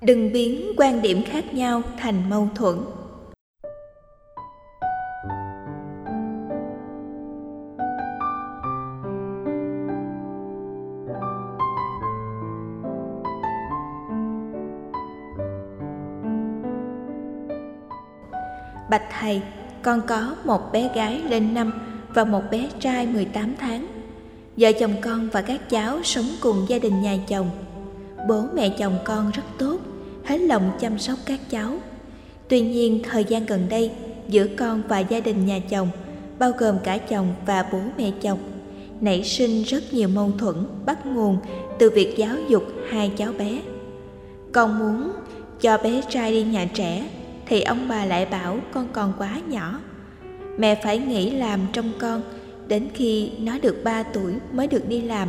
đừng biến quan điểm khác nhau thành mâu thuẫn Bạch thầy, con có một bé gái lên năm và một bé trai 18 tháng. Vợ chồng con và các cháu sống cùng gia đình nhà chồng. Bố mẹ chồng con rất tốt, hết lòng chăm sóc các cháu. Tuy nhiên, thời gian gần đây, giữa con và gia đình nhà chồng, bao gồm cả chồng và bố mẹ chồng, nảy sinh rất nhiều mâu thuẫn bắt nguồn từ việc giáo dục hai cháu bé. Con muốn cho bé trai đi nhà trẻ thì ông bà lại bảo con còn quá nhỏ. Mẹ phải nghỉ làm trong con đến khi nó được 3 tuổi mới được đi làm.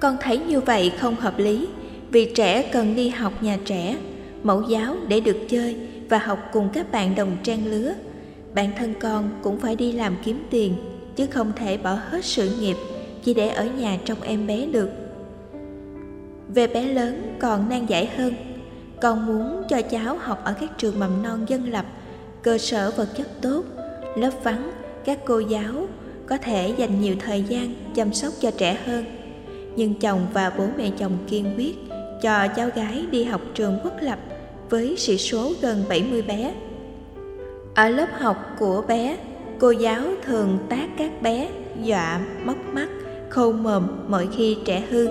Con thấy như vậy không hợp lý vì trẻ cần đi học nhà trẻ, mẫu giáo để được chơi và học cùng các bạn đồng trang lứa. Bản thân con cũng phải đi làm kiếm tiền chứ không thể bỏ hết sự nghiệp chỉ để ở nhà trông em bé được. Về bé lớn còn nan giải hơn con muốn cho cháu học ở các trường mầm non dân lập, cơ sở vật chất tốt, lớp vắng, các cô giáo có thể dành nhiều thời gian chăm sóc cho trẻ hơn. Nhưng chồng và bố mẹ chồng kiên quyết cho cháu gái đi học trường quốc lập với sĩ số gần 70 bé. Ở lớp học của bé, cô giáo thường tác các bé dọa, móc mắt, khâu mồm mỗi khi trẻ hư.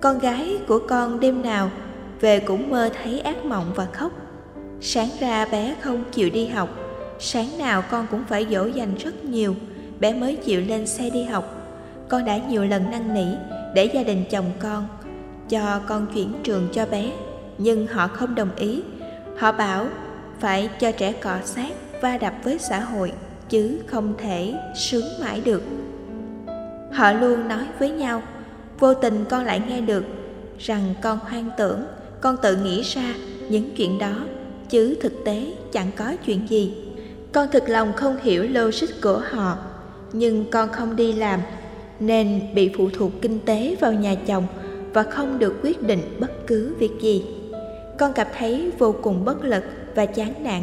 Con gái của con đêm nào về cũng mơ thấy ác mộng và khóc sáng ra bé không chịu đi học sáng nào con cũng phải dỗ dành rất nhiều bé mới chịu lên xe đi học con đã nhiều lần năn nỉ để gia đình chồng con cho con chuyển trường cho bé, nhưng họ không đồng ý. Họ bảo phải cho trẻ cọ sát va đập với xã hội, chứ không thể sướng mãi được. Họ luôn nói với nhau, vô tình con lại nghe được rằng con hoang tưởng, con tự nghĩ ra những chuyện đó, chứ thực tế chẳng có chuyện gì. Con thực lòng không hiểu logic của họ, nhưng con không đi làm nên bị phụ thuộc kinh tế vào nhà chồng và không được quyết định bất cứ việc gì con cảm thấy vô cùng bất lực và chán nản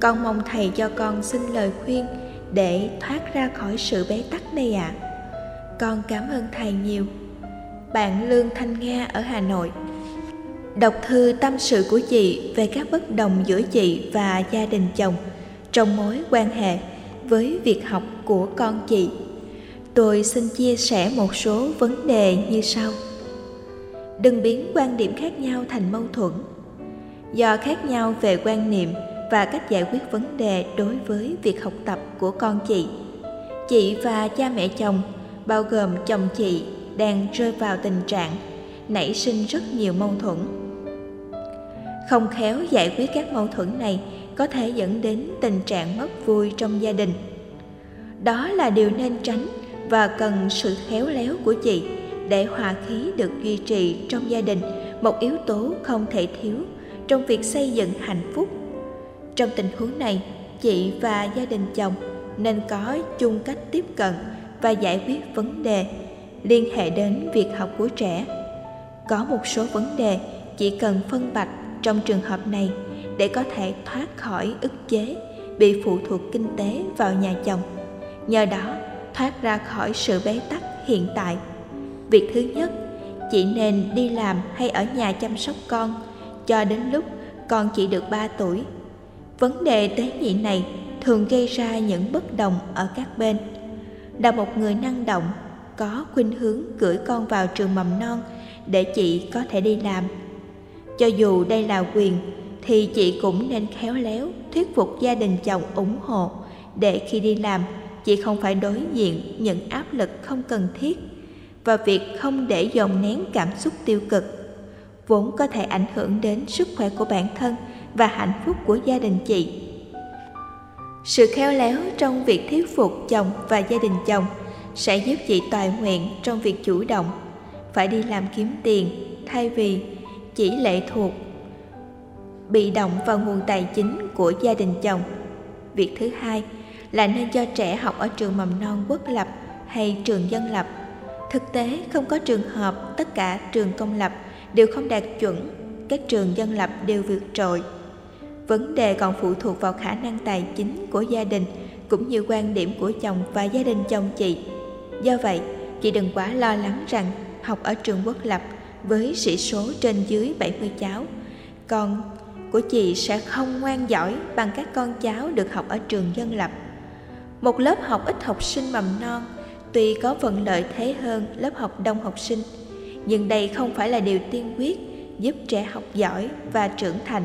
con mong thầy cho con xin lời khuyên để thoát ra khỏi sự bế tắc này ạ à. con cảm ơn thầy nhiều bạn lương thanh nga ở hà nội Đọc thư tâm sự của chị về các bất đồng giữa chị và gia đình chồng trong mối quan hệ với việc học của con chị. Tôi xin chia sẻ một số vấn đề như sau. Đừng biến quan điểm khác nhau thành mâu thuẫn. Do khác nhau về quan niệm và cách giải quyết vấn đề đối với việc học tập của con chị, chị và cha mẹ chồng, bao gồm chồng chị, đang rơi vào tình trạng nảy sinh rất nhiều mâu thuẫn. Không khéo giải quyết các mâu thuẫn này có thể dẫn đến tình trạng mất vui trong gia đình. Đó là điều nên tránh và cần sự khéo léo của chị để hòa khí được duy trì trong gia đình, một yếu tố không thể thiếu trong việc xây dựng hạnh phúc. Trong tình huống này, chị và gia đình chồng nên có chung cách tiếp cận và giải quyết vấn đề liên hệ đến việc học của trẻ. Có một số vấn đề chỉ cần phân bạch trong trường hợp này để có thể thoát khỏi ức chế bị phụ thuộc kinh tế vào nhà chồng, nhờ đó thoát ra khỏi sự bế tắc hiện tại việc thứ nhất, chị nên đi làm hay ở nhà chăm sóc con, cho đến lúc con chỉ được 3 tuổi. Vấn đề tế nhị này thường gây ra những bất đồng ở các bên. Là một người năng động, có khuynh hướng gửi con vào trường mầm non để chị có thể đi làm. Cho dù đây là quyền, thì chị cũng nên khéo léo thuyết phục gia đình chồng ủng hộ để khi đi làm, chị không phải đối diện những áp lực không cần thiết và việc không để dồn nén cảm xúc tiêu cực, vốn có thể ảnh hưởng đến sức khỏe của bản thân và hạnh phúc của gia đình chị. Sự khéo léo trong việc thuyết phục chồng và gia đình chồng sẽ giúp chị toàn nguyện trong việc chủ động, phải đi làm kiếm tiền, thay vì chỉ lệ thuộc, bị động vào nguồn tài chính của gia đình chồng. Việc thứ hai là nên cho trẻ học ở trường mầm non quốc lập hay trường dân lập thực tế không có trường hợp tất cả trường công lập đều không đạt chuẩn, các trường dân lập đều vượt trội. Vấn đề còn phụ thuộc vào khả năng tài chính của gia đình cũng như quan điểm của chồng và gia đình chồng chị. Do vậy, chị đừng quá lo lắng rằng học ở trường quốc lập với sĩ số trên dưới 70 cháu, con của chị sẽ không ngoan giỏi bằng các con cháu được học ở trường dân lập. Một lớp học ít học sinh mầm non tuy có phần lợi thế hơn lớp học đông học sinh, nhưng đây không phải là điều tiên quyết giúp trẻ học giỏi và trưởng thành.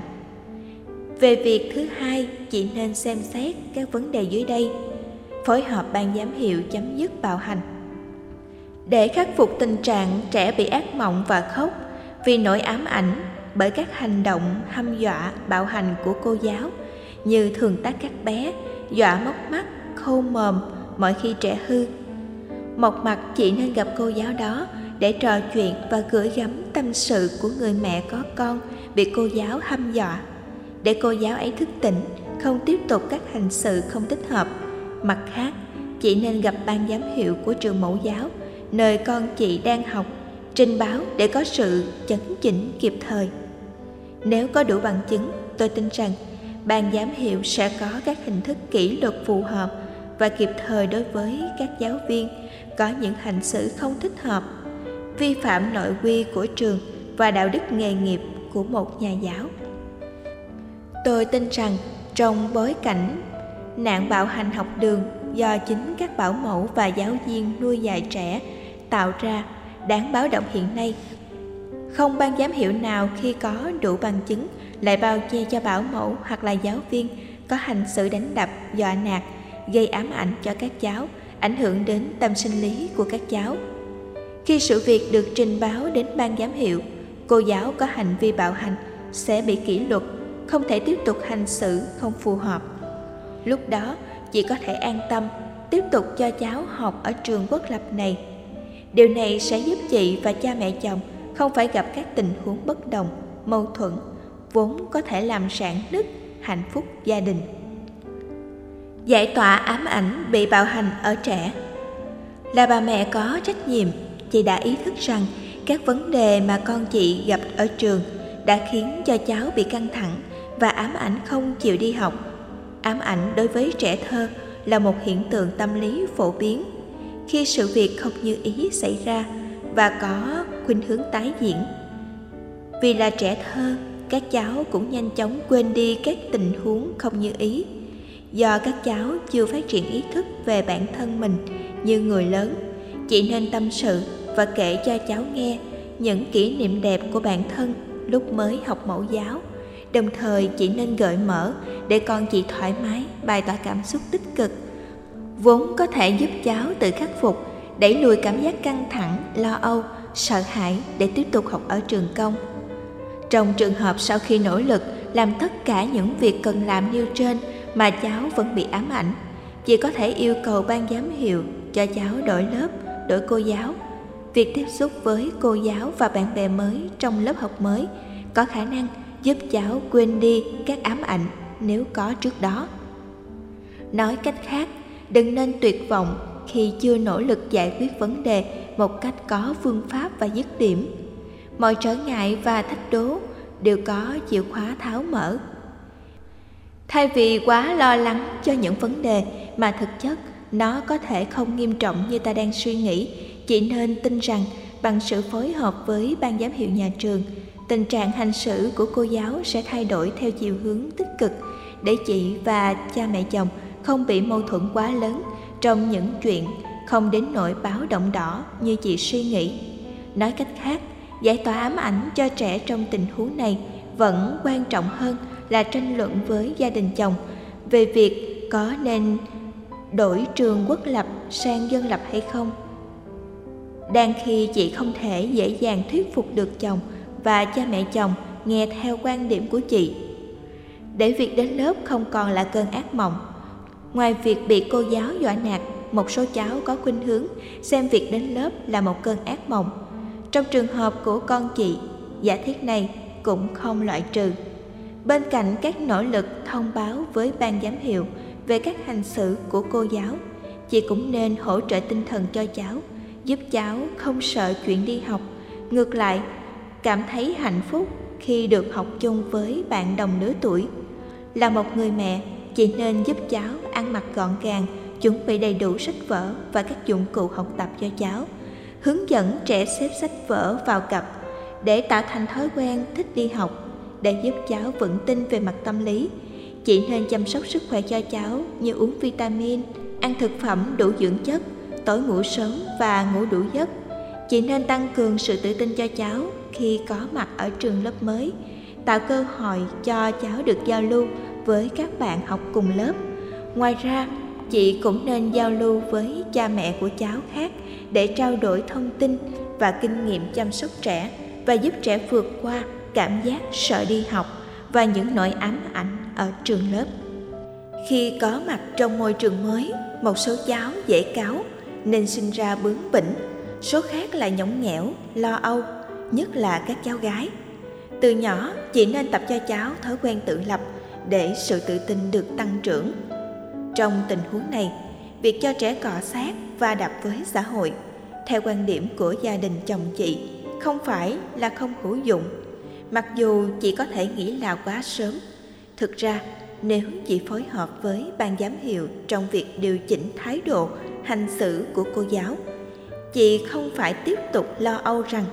Về việc thứ hai, chị nên xem xét các vấn đề dưới đây. Phối hợp ban giám hiệu chấm dứt bạo hành. Để khắc phục tình trạng trẻ bị ác mộng và khóc vì nỗi ám ảnh bởi các hành động hăm dọa bạo hành của cô giáo như thường tác các bé, dọa móc mắt, khâu mồm mỗi khi trẻ hư. Một mặt chị nên gặp cô giáo đó để trò chuyện và gửi gắm tâm sự của người mẹ có con bị cô giáo hăm dọa. Để cô giáo ấy thức tỉnh, không tiếp tục các hành sự không thích hợp. Mặt khác, chị nên gặp ban giám hiệu của trường mẫu giáo, nơi con chị đang học, trình báo để có sự chấn chỉnh kịp thời. Nếu có đủ bằng chứng, tôi tin rằng ban giám hiệu sẽ có các hình thức kỷ luật phù hợp và kịp thời đối với các giáo viên có những hành xử không thích hợp, vi phạm nội quy của trường và đạo đức nghề nghiệp của một nhà giáo. Tôi tin rằng trong bối cảnh nạn bạo hành học đường do chính các bảo mẫu và giáo viên nuôi dạy trẻ tạo ra đáng báo động hiện nay, không ban giám hiệu nào khi có đủ bằng chứng lại bao che cho bảo mẫu hoặc là giáo viên có hành xử đánh đập, dọa nạt gây ám ảnh cho các cháu, ảnh hưởng đến tâm sinh lý của các cháu. Khi sự việc được trình báo đến ban giám hiệu, cô giáo có hành vi bạo hành sẽ bị kỷ luật, không thể tiếp tục hành xử không phù hợp. Lúc đó chị có thể an tâm, tiếp tục cho cháu học ở trường quốc lập này. Điều này sẽ giúp chị và cha mẹ chồng không phải gặp các tình huống bất đồng, mâu thuẫn, vốn có thể làm sản nứt hạnh phúc gia đình giải tỏa ám ảnh bị bạo hành ở trẻ. Là bà mẹ có trách nhiệm, chị đã ý thức rằng các vấn đề mà con chị gặp ở trường đã khiến cho cháu bị căng thẳng và ám ảnh không chịu đi học. Ám ảnh đối với trẻ thơ là một hiện tượng tâm lý phổ biến. Khi sự việc không như ý xảy ra và có khuynh hướng tái diễn. Vì là trẻ thơ, các cháu cũng nhanh chóng quên đi các tình huống không như ý do các cháu chưa phát triển ý thức về bản thân mình như người lớn chị nên tâm sự và kể cho cháu nghe những kỷ niệm đẹp của bản thân lúc mới học mẫu giáo. Đồng thời chị nên gợi mở để con chị thoải mái bày tỏ cảm xúc tích cực. Vốn có thể giúp cháu tự khắc phục, đẩy lùi cảm giác căng thẳng, lo âu, sợ hãi để tiếp tục học ở trường công. Trong trường hợp sau khi nỗ lực làm tất cả những việc cần làm nêu trên mà cháu vẫn bị ám ảnh. Chị có thể yêu cầu ban giám hiệu cho cháu đổi lớp, đổi cô giáo. Việc tiếp xúc với cô giáo và bạn bè mới trong lớp học mới có khả năng giúp cháu quên đi các ám ảnh nếu có trước đó. Nói cách khác, đừng nên tuyệt vọng khi chưa nỗ lực giải quyết vấn đề một cách có phương pháp và dứt điểm. Mọi trở ngại và thách đố đều có chìa khóa tháo mở thay vì quá lo lắng cho những vấn đề mà thực chất nó có thể không nghiêm trọng như ta đang suy nghĩ chị nên tin rằng bằng sự phối hợp với ban giám hiệu nhà trường, tình trạng hành xử của cô giáo sẽ thay đổi theo chiều hướng tích cực để chị và cha mẹ chồng không bị mâu thuẫn quá lớn trong những chuyện không đến nỗi báo động đỏ như chị suy nghĩ. Nói cách khác, giải tỏa ám ảnh cho trẻ trong tình huống này vẫn quan trọng hơn là tranh luận với gia đình chồng về việc có nên đổi trường quốc lập sang dân lập hay không. Đang khi chị không thể dễ dàng thuyết phục được chồng và cha mẹ chồng nghe theo quan điểm của chị. Để việc đến lớp không còn là cơn ác mộng, ngoài việc bị cô giáo dọa nạt, một số cháu có khuynh hướng xem việc đến lớp là một cơn ác mộng. Trong trường hợp của con chị, giả thiết này cũng không loại trừ bên cạnh các nỗ lực thông báo với ban giám hiệu về các hành xử của cô giáo chị cũng nên hỗ trợ tinh thần cho cháu giúp cháu không sợ chuyện đi học ngược lại cảm thấy hạnh phúc khi được học chung với bạn đồng lứa tuổi. Là một người mẹ, chị nên giúp cháu ăn mặc gọn gàng, chuẩn bị đầy đủ sách vở và các dụng cụ học tập cho cháu. Hướng dẫn trẻ xếp sách vở vào cặp để tạo thành thói quen thích đi học, để giúp cháu vững tin về mặt tâm lý. Chị nên chăm sóc sức khỏe cho cháu như uống vitamin, ăn thực phẩm đủ dưỡng chất, tối ngủ sớm và ngủ đủ giấc. Chị nên tăng cường sự tự tin cho cháu khi có mặt ở trường lớp mới, tạo cơ hội cho cháu được giao lưu với các bạn học cùng lớp. Ngoài ra, chị cũng nên giao lưu với cha mẹ của cháu khác để trao đổi thông tin và kinh nghiệm chăm sóc trẻ và giúp trẻ vượt qua cảm giác sợ đi học và những nỗi ám ảnh ở trường lớp. Khi có mặt trong môi trường mới, một số cháu dễ cáu nên sinh ra bướng bỉnh, số khác lại nhõng nhẽo, lo âu, nhất là các cháu gái. Từ nhỏ, chị nên tập cho cháu thói quen tự lập để sự tự tin được tăng trưởng. Trong tình huống này, việc cho trẻ cọ sát và đập với xã hội, theo quan điểm của gia đình chồng chị, không phải là không hữu dụng. Mặc dù chị có thể nghĩ là quá sớm, thực ra nếu chị phối hợp với ban giám hiệu trong việc điều chỉnh thái độ hành xử của cô giáo chị không phải tiếp tục lo âu rằng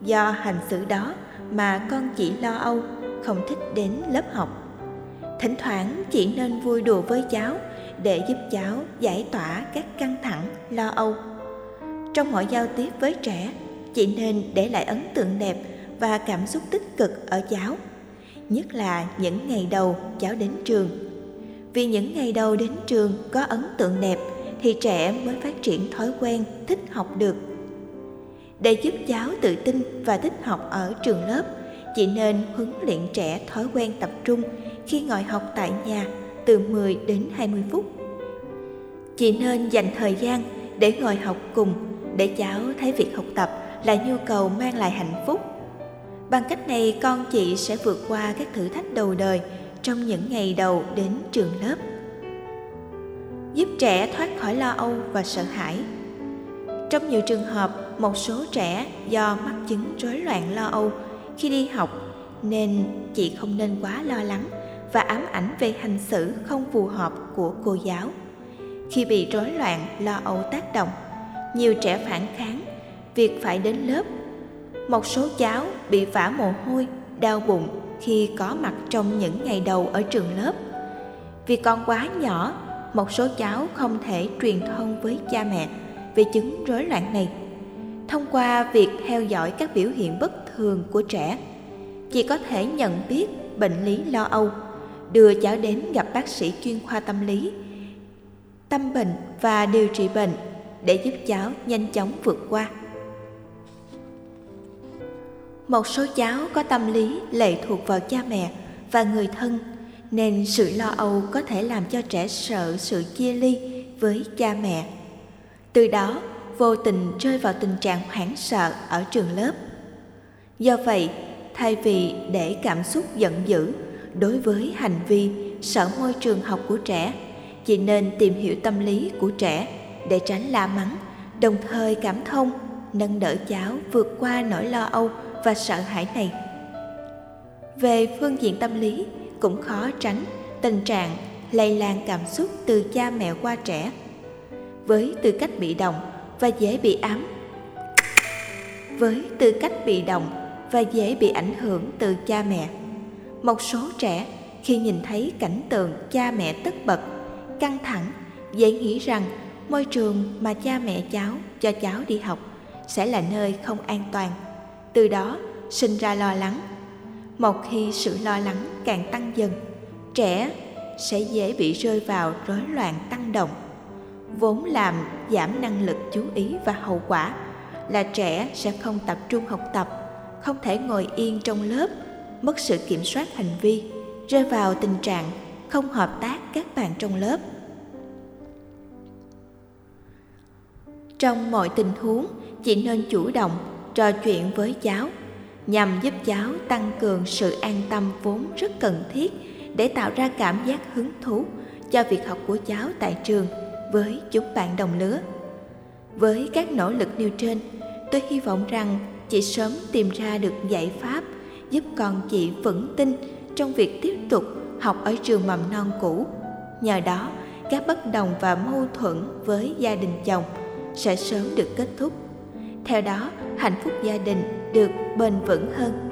do hành xử đó mà con chị lo âu không thích đến lớp học. Thỉnh thoảng chị nên vui đùa với cháu để giúp cháu giải tỏa các căng thẳng lo âu. Trong mọi giao tiếp với trẻ chị nên để lại ấn tượng đẹp và cảm xúc tích cực ở cháu, nhất là những ngày đầu cháu đến trường vì những ngày đầu đến trường có ấn tượng đẹp thì trẻ mới phát triển thói quen thích học được để giúp cháu tự tin và thích học ở trường lớp, chị nên huấn luyện trẻ thói quen tập trung khi ngồi học tại nhà từ 10 đến 20 phút. Chị nên dành thời gian để ngồi học cùng để cháu thấy việc học tập là nhu cầu mang lại hạnh phúc. Bằng cách này con chị sẽ vượt qua các thử thách đầu đời trong những ngày đầu đến trường lớp. Giúp trẻ thoát khỏi lo âu và sợ hãi. Trong nhiều trường hợp, một số trẻ do mắc chứng rối loạn lo âu khi đi học nên chị không nên quá lo lắng và ám ảnh về hành xử không phù hợp của cô giáo. Khi bị rối loạn lo âu tác động, nhiều trẻ phản kháng việc phải đến lớp. Một số cháu bị vã mồ hôi, đau bụng khi có mặt trong những ngày đầu ở trường lớp. Vì con quá nhỏ, một số cháu không thể truyền thông với cha mẹ về chứng rối loạn này. Thông qua việc theo dõi các biểu hiện bất thường của trẻ, chị có thể nhận biết bệnh lý lo âu, đưa cháu đến gặp bác sĩ chuyên khoa tâm lý, tâm bệnh và điều trị bệnh để giúp cháu nhanh chóng vượt qua. Một số cháu có tâm lý lệ thuộc vào cha mẹ và người thân nên sự lo âu có thể làm cho trẻ sợ sự chia ly với cha mẹ. Từ đó, vô tình rơi vào tình trạng hoảng sợ ở trường lớp. Do vậy, thay vì để cảm xúc giận dữ đối với hành vi sợ môi trường học của trẻ, chị nên tìm hiểu tâm lý của trẻ để tránh la mắng, đồng thời cảm thông, nâng đỡ cháu vượt qua nỗi lo âu và sợ hãi này. Về phương diện tâm lý, cũng khó tránh tình trạng lây lan cảm xúc từ cha mẹ qua trẻ với tư cách bị động và dễ bị ám với tư cách bị động và dễ bị ảnh hưởng từ cha mẹ một số trẻ khi nhìn thấy cảnh tượng cha mẹ tất bật căng thẳng dễ nghĩ rằng môi trường mà cha mẹ cháu cho cháu đi học sẽ là nơi không an toàn từ đó, sinh ra lo lắng. Một khi sự lo lắng càng tăng dần, trẻ sẽ dễ bị rơi vào rối loạn tăng động. Vốn làm giảm năng lực chú ý và hậu quả là trẻ sẽ không tập trung học tập, không thể ngồi yên trong lớp, mất sự kiểm soát hành vi, rơi vào tình trạng không hợp tác các bạn trong lớp. Trong mọi tình huống, chị nên chủ động trò chuyện với cháu nhằm giúp cháu tăng cường sự an tâm vốn rất cần thiết để tạo ra cảm giác hứng thú cho việc học của cháu tại trường với chúng bạn đồng lứa. Với các nỗ lực nêu trên, tôi hy vọng rằng chị sớm tìm ra được giải pháp giúp con chị vững tin trong việc tiếp tục học ở trường mầm non cũ. Nhờ đó, các bất đồng và mâu thuẫn với gia đình chồng sẽ sớm được kết thúc theo đó hạnh phúc gia đình được bền vững hơn.